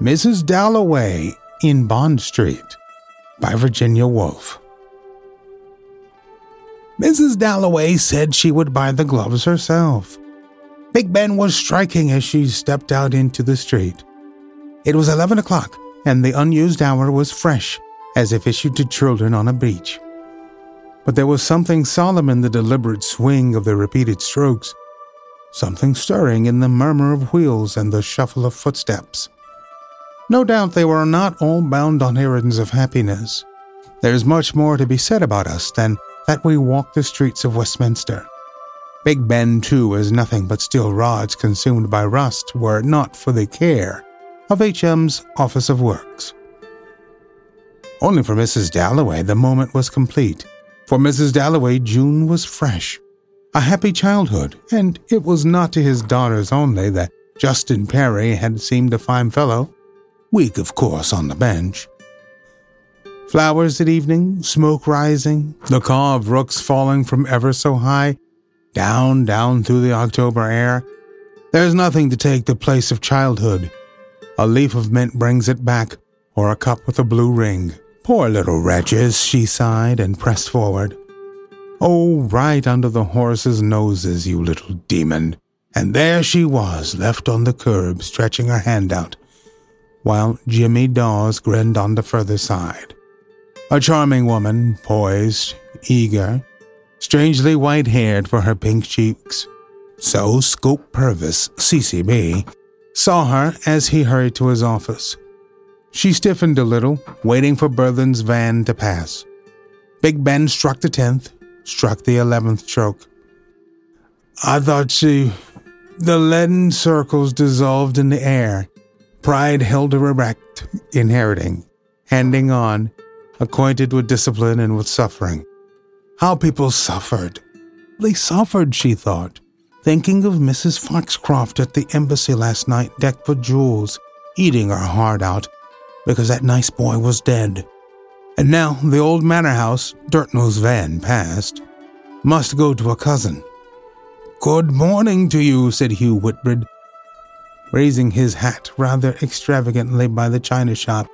Mrs. Dalloway in Bond Street by Virginia Woolf. Mrs. Dalloway said she would buy the gloves herself. Big Ben was striking as she stepped out into the street. It was 11 o'clock, and the unused hour was fresh, as if issued to children on a beach. But there was something solemn in the deliberate swing of the repeated strokes, something stirring in the murmur of wheels and the shuffle of footsteps. No doubt they were not all bound on errands of happiness. There's much more to be said about us than that we walk the streets of Westminster. Big Ben, too, is nothing but steel rods consumed by rust were it not for the care of H.M.'s Office of Works. Only for Mrs. Dalloway the moment was complete. For Mrs. Dalloway, June was fresh, a happy childhood, and it was not to his daughters only that Justin Parry had seemed a fine fellow, weak, of course, on the bench. Flowers at evening, smoke rising, the caw of rooks falling from ever so high, down, down through the October air. There's nothing to take the place of childhood. A leaf of mint brings it back, or a cup with a blue ring. Poor little wretches, she sighed and pressed forward. Oh, right under the horses' noses, you little demon. And there she was, left on the curb, stretching her hand out, while Jimmy Dawes grinned on the further side. A charming woman, poised, eager, strangely white haired for her pink cheeks. So Scope Purvis, CCB, saw her as he hurried to his office. She stiffened a little, waiting for Berthen's van to pass. Big Ben struck the tenth, struck the eleventh stroke. I thought she. The leaden circles dissolved in the air. Pride held her erect, inheriting, handing on, acquainted with discipline and with suffering. How people suffered. They suffered, she thought, thinking of Mrs. Foxcroft at the embassy last night, decked with jewels, eating her heart out because that nice boy was dead. And now the old manor house, Durtnall's van passed, must go to a cousin. Good morning to you, said Hugh Whitbread, raising his hat rather extravagantly by the china shop,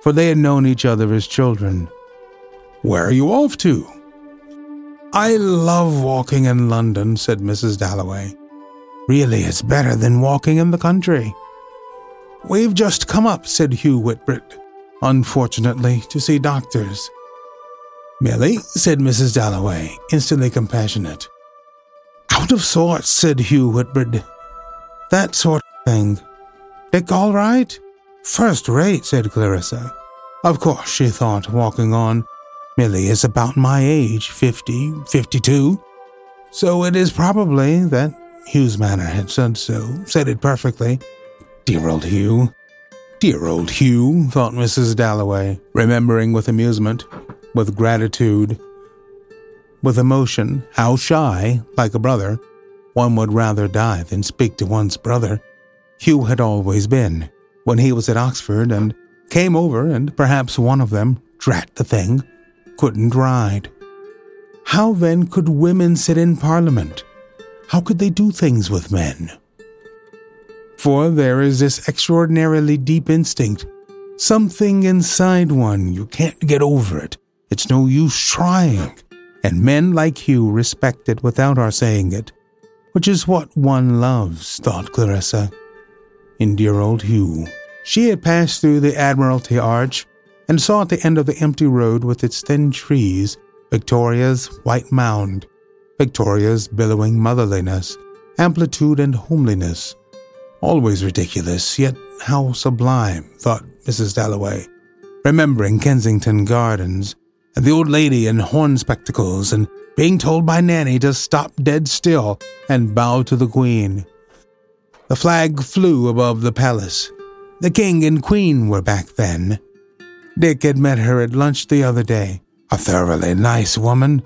for they had known each other as children. Where are you off to? I love walking in London, said Mrs. Dalloway. Really, it's better than walking in the country. We've just come up, said Hugh Whitbread, unfortunately, to see doctors. Milly, said Mrs. Dalloway, instantly compassionate. Out of sorts, said Hugh Whitbread. That sort thing. Dick all right? First rate, said Clarissa. Of course, she thought, walking on. Milly is about my age, fifty, fifty-two. So it is probably that Hugh's manner had said so, said it perfectly. Dear old Hugh. Dear old Hugh, thought Mrs. Dalloway, remembering with amusement, with gratitude, with emotion, how shy, like a brother, one would rather die than speak to one's brother. Hugh had always been, when he was at Oxford and came over, and perhaps one of them, drat the thing, couldn't ride. How then could women sit in Parliament? How could they do things with men? For there is this extraordinarily deep instinct, something inside one, you can't get over it. It's no use trying. And men like Hugh respect it without our saying it, which is what one loves, thought Clarissa. In dear old Hugh. She had passed through the Admiralty Arch and saw at the end of the empty road with its thin trees Victoria's white mound, Victoria's billowing motherliness, amplitude, and homeliness Always ridiculous, yet how sublime, thought Mrs. Dalloway, remembering Kensington Gardens and the old lady in horn spectacles and being told by Nanny to stop dead still and bow to the Queen. The flag flew above the palace. The king and queen were back then. Dick had met her at lunch the other day. A thoroughly nice woman.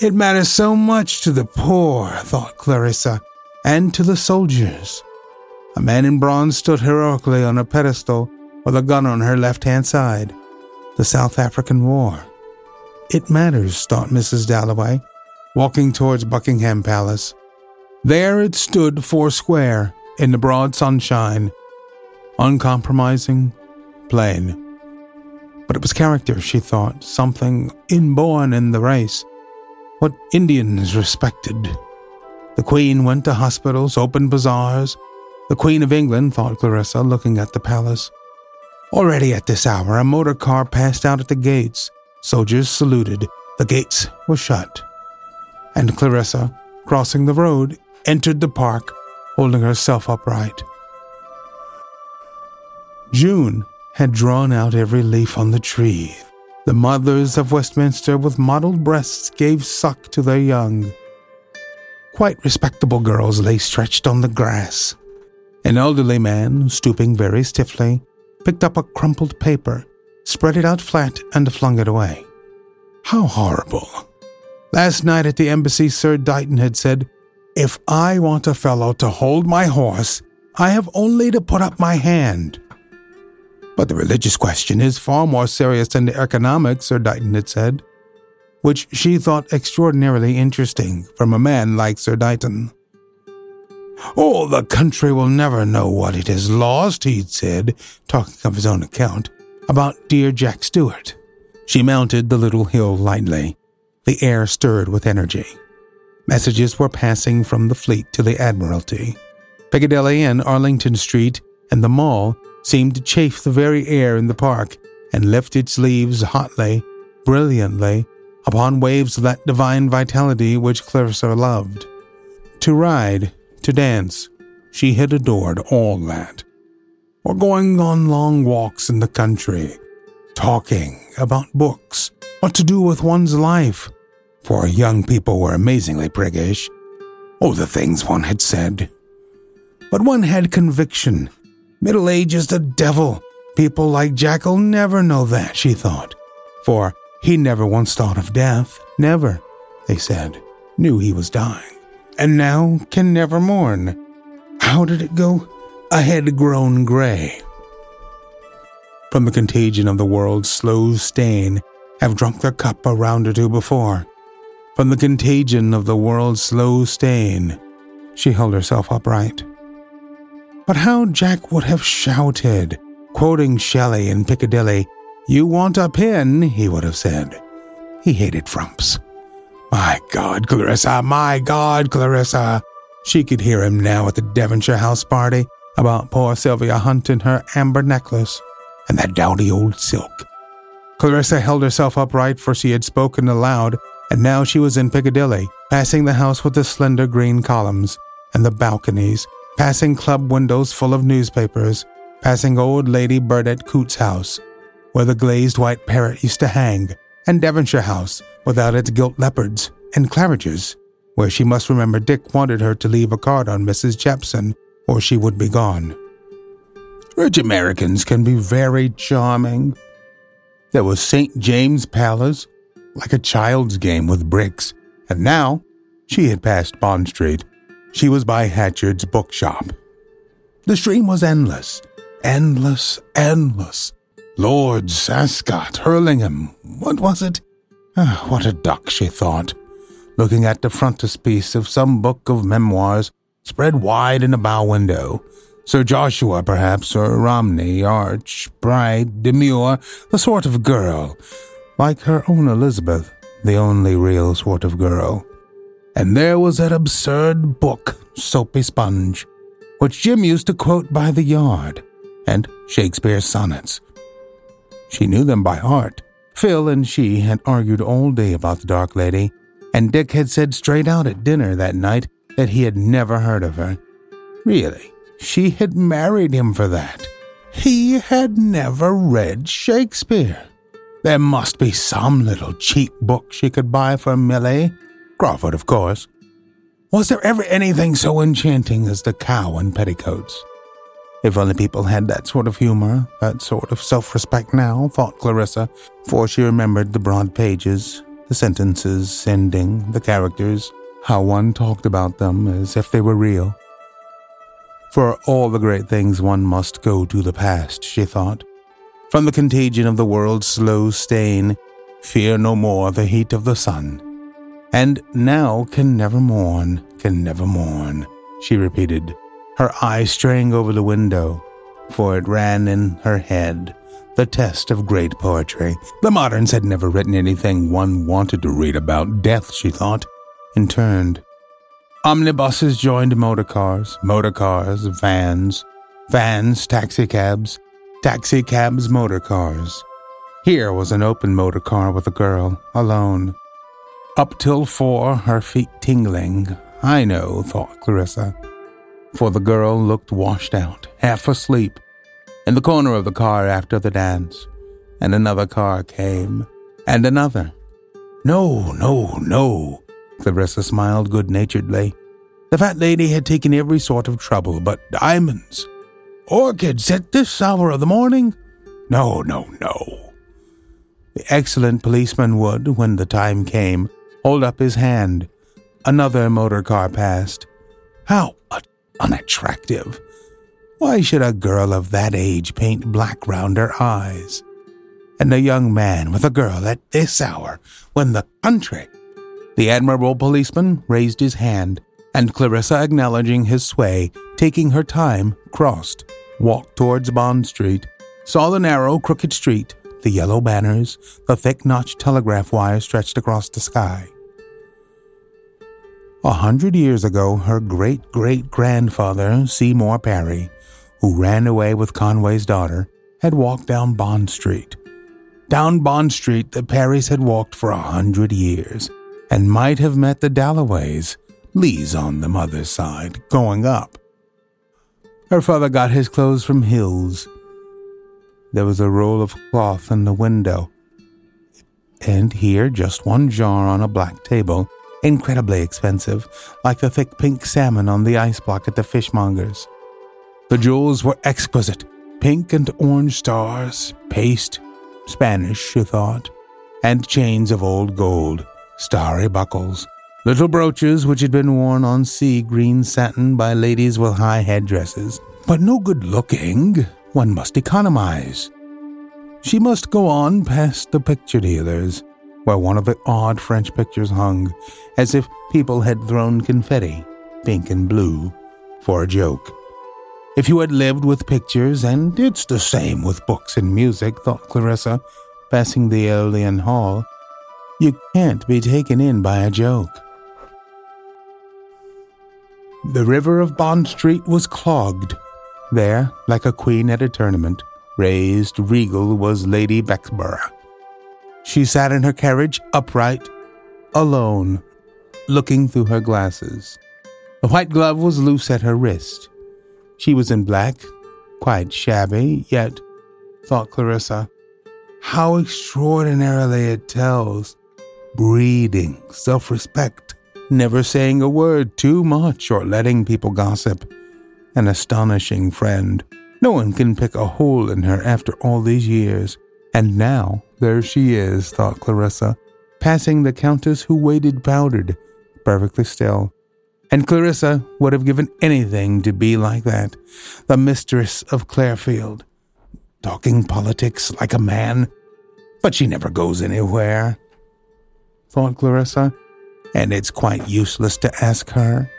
It matters so much to the poor, thought Clarissa, and to the soldiers. A man in bronze stood heroically on a pedestal with a gun on her left hand side. The South African War. It matters, thought Mrs. Dalloway, walking towards Buckingham Palace. There it stood four square in the broad sunshine, uncompromising, plain. But it was character, she thought, something inborn in the race, what Indians respected. The Queen went to hospitals, opened bazaars. The Queen of England, thought Clarissa, looking at the palace. Already at this hour, a motor car passed out at the gates. Soldiers saluted. The gates were shut. And Clarissa, crossing the road, entered the park, holding herself upright. June had drawn out every leaf on the tree. The mothers of Westminster with mottled breasts gave suck to their young. Quite respectable girls lay stretched on the grass. An elderly man, stooping very stiffly, picked up a crumpled paper, spread it out flat, and flung it away. How horrible. Last night at the embassy, Sir Dighton had said, If I want a fellow to hold my horse, I have only to put up my hand. But the religious question is far more serious than the economic, Sir Dighton had said, which she thought extraordinarily interesting from a man like Sir Dighton. Oh, the country will never know what it has lost, he'd said, talking of his own account, about dear Jack Stewart. She mounted the little hill lightly. The air stirred with energy. Messages were passing from the fleet to the Admiralty. Piccadilly and Arlington Street and the Mall seemed to chafe the very air in the park and lift its leaves hotly, brilliantly, upon waves of that divine vitality which Clarissa loved. To ride, to dance, she had adored all that. Or going on long walks in the country, talking about books, what to do with one's life, for young people were amazingly priggish. Oh, the things one had said. But one had conviction Middle age is the devil. People like Jack'll never know that, she thought. For he never once thought of death. Never, they said. Knew he was dying. And now can never mourn. How did it go? A head grown gray. From the contagion of the world's slow stain, have drunk their cup a round or two before. From the contagion of the world's slow stain, she held herself upright. But how Jack would have shouted, quoting Shelley in Piccadilly, You want a pin, he would have said. He hated frumps. My God, Clarissa, my God, Clarissa. She could hear him now at the Devonshire house party about poor Sylvia Hunt and her amber necklace and that dowdy old silk. Clarissa held herself upright, for she had spoken aloud, and now she was in Piccadilly, passing the house with the slender green columns and the balconies passing club windows full of newspapers, passing old Lady Burdett Coutts' house, where the glazed white parrot used to hang, and Devonshire House, without its gilt leopards, and Claridge's, where she must remember Dick wanted her to leave a card on Mrs. Jepson, or she would be gone. Rich Americans can be very charming. There was St. James Palace, like a child's game with bricks, and now she had passed Bond Street she was by Hatchard's bookshop. The stream was endless, endless, endless. Lords, Ascot, Hurlingham, what was it? Ah, what a duck, she thought, looking at the frontispiece of some book of memoirs spread wide in a bow window. Sir Joshua, perhaps, or Romney, arch, bright, demure, the sort of girl, like her own Elizabeth, the only real sort of girl. And there was that absurd book, Soapy Sponge, which Jim used to quote by the yard, and Shakespeare's sonnets. She knew them by heart. Phil and she had argued all day about the Dark Lady, and Dick had said straight out at dinner that night that he had never heard of her. Really, she had married him for that. He had never read Shakespeare. There must be some little cheap book she could buy for Milly Cranford, of course. Was there ever anything so enchanting as the cow in petticoats? If only people had that sort of humor, that sort of self respect now, thought Clarissa, for she remembered the broad pages, the sentences ending, the characters, how one talked about them as if they were real. For all the great things one must go to the past, she thought. From the contagion of the world's slow stain, fear no more the heat of the sun. And now can never mourn, can never mourn, she repeated, her eyes straying over the window, for it ran in her head the test of great poetry. The moderns had never written anything one wanted to read about death, she thought, and turned. Omnibuses joined motor cars, motor cars, vans, vans, taxicabs, taxicabs, motor cars. Here was an open motor car with a girl, alone. Up till four, her feet tingling. I know, thought Clarissa, for the girl looked washed out, half asleep, in the corner of the car after the dance. And another car came, and another. No, no, no, Clarissa smiled good naturedly. The fat lady had taken every sort of trouble but diamonds. Orchids at this hour of the morning? No, no, no. The excellent policeman would, when the time came, hold up his hand. Another motor car passed. How unattractive! Why should a girl of that age paint black round her eyes? And a young man with a girl at this hour, when the country the admirable policeman raised his hand, and Clarissa, acknowledging his sway, taking her time, crossed, walked towards Bond Street, saw the narrow, crooked street, the yellow banners, the thick notched telegraph wires stretched across the sky. A hundred years ago, her great great grandfather, Seymour Parry, who ran away with Conway's daughter, had walked down Bond Street. Down Bond Street, the Parrys had walked for a hundred years and might have met the Dalloways, Leighs on the mother's side, going up. Her father got his clothes from Hills. There was a roll of cloth in the window, and here just one jar on a black table, incredibly expensive, like the thick pink salmon on the ice block at the fishmonger's. The jewels were exquisite pink and orange stars, paste, Spanish, she thought, and chains of old gold starry buckles, little brooches which had been worn on sea green satin by ladies with high headdresses, but no good looking. One must economize. She must go on past the picture dealers, where one of the odd French pictures hung, as if people had thrown confetti, pink and blue, for a joke. If you had lived with pictures, and it's the same with books and music, thought Clarissa, passing the Aeolian Hall, you can't be taken in by a joke. The river of Bond Street was clogged. There, like a queen at a tournament, raised regal was Lady Bexborough. She sat in her carriage upright, alone, looking through her glasses. The white glove was loose at her wrist. She was in black, quite shabby, yet, thought Clarissa, how extraordinarily it tells breeding self respect, never saying a word too much or letting people gossip. An astonishing friend. No one can pick a hole in her after all these years. And now, there she is, thought Clarissa, passing the countess who waited powdered, perfectly still. And Clarissa would have given anything to be like that, the mistress of Clarefield, talking politics like a man. But she never goes anywhere thought Clarissa, and it's quite useless to ask her.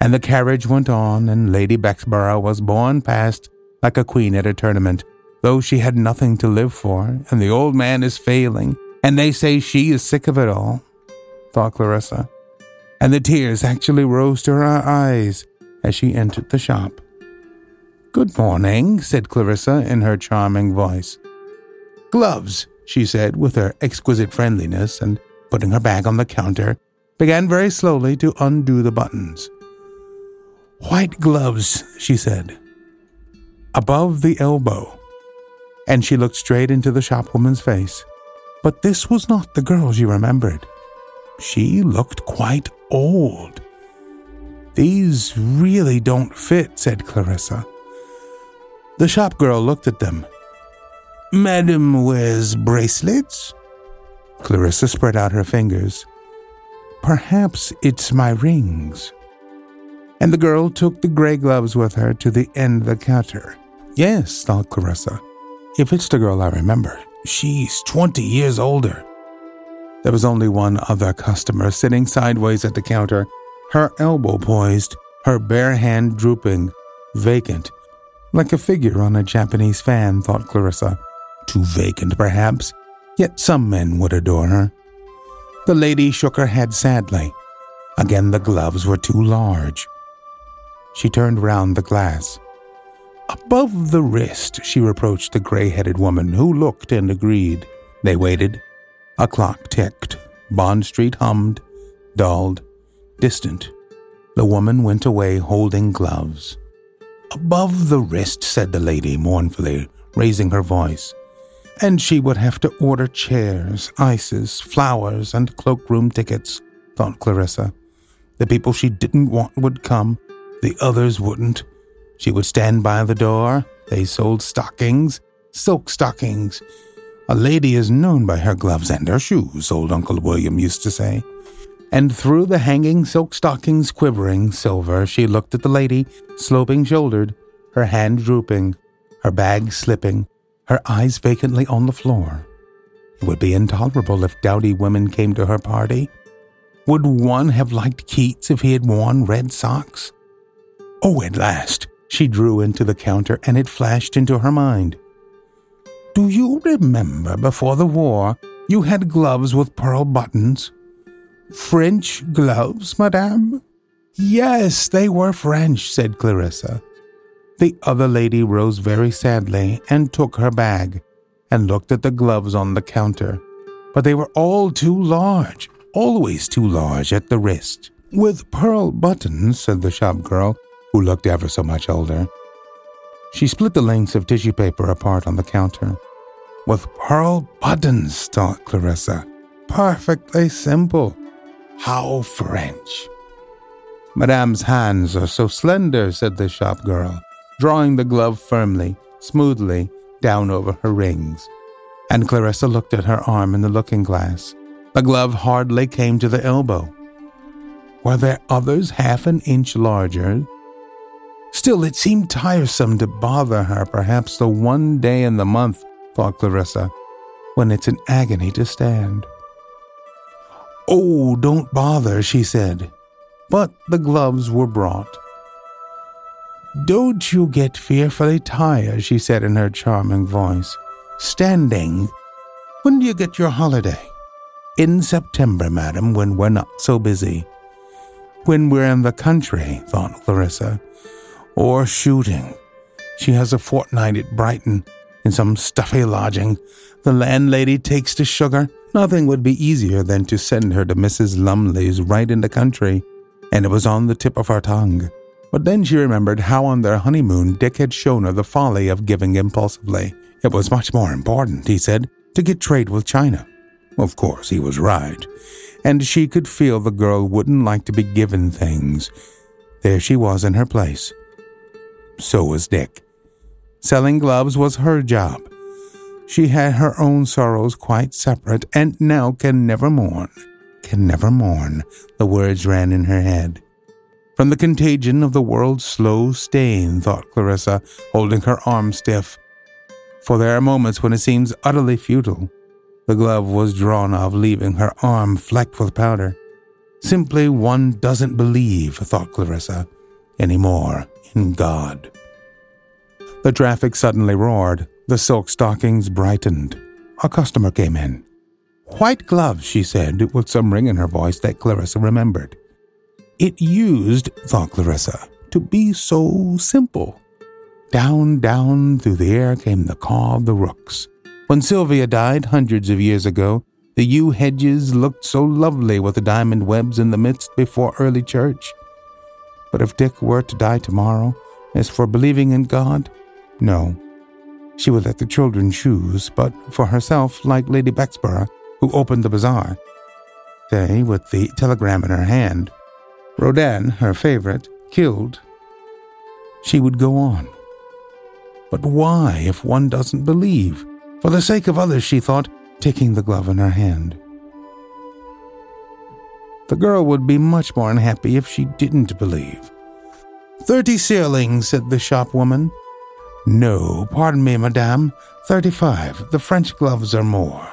And the carriage went on, and Lady Bexborough was borne past like a queen at a tournament, though she had nothing to live for, and the old man is failing, and they say she is sick of it all, thought Clarissa. And the tears actually rose to her eyes as she entered the shop. Good morning, said Clarissa in her charming voice. Gloves, she said with her exquisite friendliness, and putting her bag on the counter, began very slowly to undo the buttons. White gloves, she said, above the elbow. And she looked straight into the shopwoman's face. But this was not the girl she remembered. She looked quite old. These really don't fit, said Clarissa. The shop girl looked at them. Madam wears bracelets? Clarissa spread out her fingers. Perhaps it's my rings. And the girl took the gray gloves with her to the end of the counter. Yes, thought Clarissa. If it's the girl I remember, she's twenty years older. There was only one other customer sitting sideways at the counter, her elbow poised, her bare hand drooping, vacant, like a figure on a Japanese fan, thought Clarissa. Too vacant, perhaps, yet some men would adore her. The lady shook her head sadly. Again, the gloves were too large. She turned round the glass. Above the wrist, she reproached the gray headed woman, who looked and agreed. They waited. A clock ticked. Bond Street hummed, dulled, distant. The woman went away holding gloves. Above the wrist, said the lady mournfully, raising her voice. And she would have to order chairs, ices, flowers, and cloakroom tickets, thought Clarissa. The people she didn't want would come, the others wouldn't. She would stand by the door. They sold stockings, silk stockings. A lady is known by her gloves and her shoes, old Uncle William used to say. And through the hanging silk stockings quivering silver, she looked at the lady, sloping shouldered, her hand drooping, her bag slipping, her eyes vacantly on the floor. It would be intolerable if dowdy women came to her party. Would one have liked Keats if he had worn red socks? Oh, at last, she drew into the counter and it flashed into her mind. Do you remember before the war you had gloves with pearl buttons? French gloves, madame? Yes, they were French, said Clarissa. The other lady rose very sadly and took her bag and looked at the gloves on the counter, but they were all too large, always too large at the wrist. With pearl buttons, said the shop girl, who looked ever so much older. She split the lengths of tissue paper apart on the counter. With pearl buttons, thought Clarissa. Perfectly simple. How French. Madame's hands are so slender, said the shop girl, drawing the glove firmly, smoothly, down over her rings. And Clarissa looked at her arm in the looking glass. The glove hardly came to the elbow. Were there others half an inch larger? Still, it seemed tiresome to bother her perhaps the one day in the month, thought Clarissa, when it's an agony to stand. Oh, don't bother, she said. But the gloves were brought. Don't you get fearfully tired, she said in her charming voice. Standing. When do you get your holiday? In September, madam, when we're not so busy. When we're in the country, thought Clarissa or shooting. She has a fortnight at Brighton in some stuffy lodging. The landlady takes to sugar. Nothing would be easier than to send her to Mrs. Lumley's right in the country, and it was on the tip of her tongue. But then she remembered how on their honeymoon Dick had shown her the folly of giving impulsively. It was much more important, he said, to get trade with China. Of course, he was right, and she could feel the girl wouldn't like to be given things. There she was in her place, so was Dick. Selling gloves was her job. She had her own sorrows quite separate, and now can never mourn, can never mourn, the words ran in her head. From the contagion of the world's slow stain, thought Clarissa, holding her arm stiff. For there are moments when it seems utterly futile. The glove was drawn off, leaving her arm flecked with powder. Simply one doesn't believe, thought Clarissa, any more in God. The traffic suddenly roared. The silk stockings brightened. A customer came in. White gloves, she said, with some ring in her voice that Clarissa remembered. It used, thought Clarissa, to be so simple. Down, down through the air came the caw of the rooks. When Sylvia died hundreds of years ago, the yew hedges looked so lovely with the diamond webs in the midst before early church. But if Dick were to die tomorrow, as for believing in God, no. She would let the children choose, but for herself, like Lady Bexborough, who opened the bazaar, say, with the telegram in her hand, Roden, her favorite, killed, she would go on. But why if one doesn't believe? For the sake of others, she thought, taking the glove in her hand. The girl would be much more unhappy if she didn't believe. Thirty shillings, said the shopwoman. No, pardon me, madame. Thirty-five. The French gloves are more.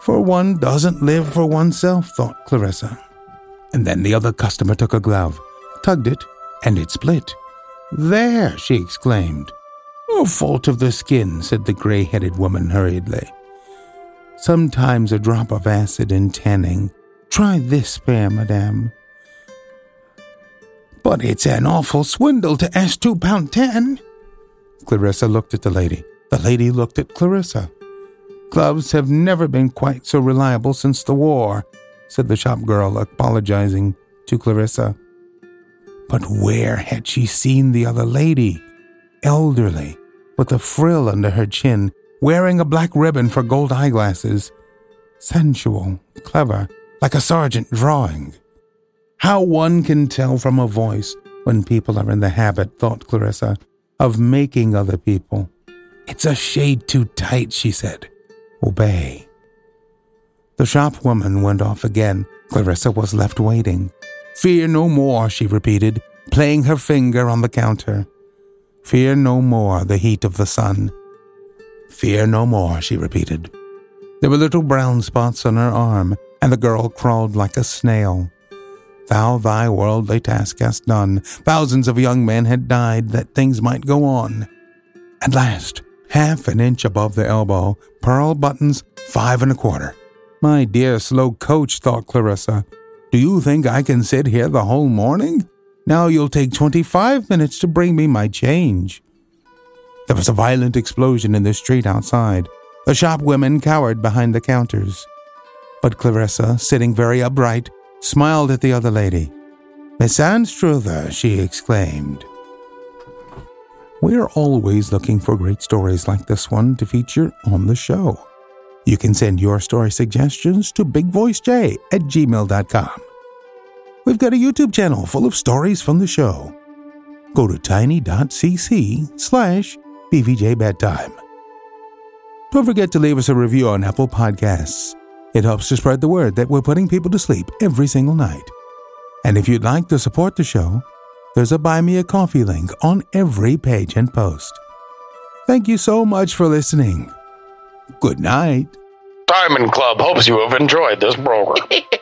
For one doesn't live for oneself, thought Clarissa. And then the other customer took a glove, tugged it, and it split. There, she exclaimed. No fault of the skin, said the gray headed woman hurriedly. Sometimes a drop of acid in tanning. Try this pair, madame. But it's an awful swindle to ask two pound ten. Clarissa looked at the lady. The lady looked at Clarissa. Gloves have never been quite so reliable since the war, said the shop girl, apologizing to Clarissa. But where had she seen the other lady? Elderly, with a frill under her chin, wearing a black ribbon for gold eyeglasses. Sensual, clever, like a Sargent drawing. How one can tell from a voice when people are in the habit, thought Clarissa, of making other people. It's a shade too tight, she said. Obey. The shopwoman went off again. Clarissa was left waiting. Fear no more, she repeated, playing her finger on the counter. Fear no more the heat of the sun. Fear no more, she repeated. There were little brown spots on her arm, and the girl crawled like a snail. Thou thy worldly task hast done. Thousands of young men had died that things might go on. At last, half an inch above the elbow, pearl buttons, five and a quarter. My dear slow coach, thought Clarissa, do you think I can sit here the whole morning? Now you'll take twenty five minutes to bring me my change. There was a violent explosion in the street outside. The shop women cowered behind the counters. But Clarissa, sitting very upright, smiled at the other lady. Miss Anstruther, she exclaimed. We are always looking for great stories like this one to feature on the show. You can send your story suggestions to bigvoicej at gmail.com. We've got a YouTube channel full of stories from the show. Go to tiny.cc slash bvjbedtime. Don't forget to leave us a review on Apple Podcasts. It helps to spread the word that we're putting people to sleep every single night. And if you'd like to support the show, there's a Buy Me a Coffee link on every page and post. Thank you so much for listening. Good night. Diamond Club hopes you have enjoyed this program.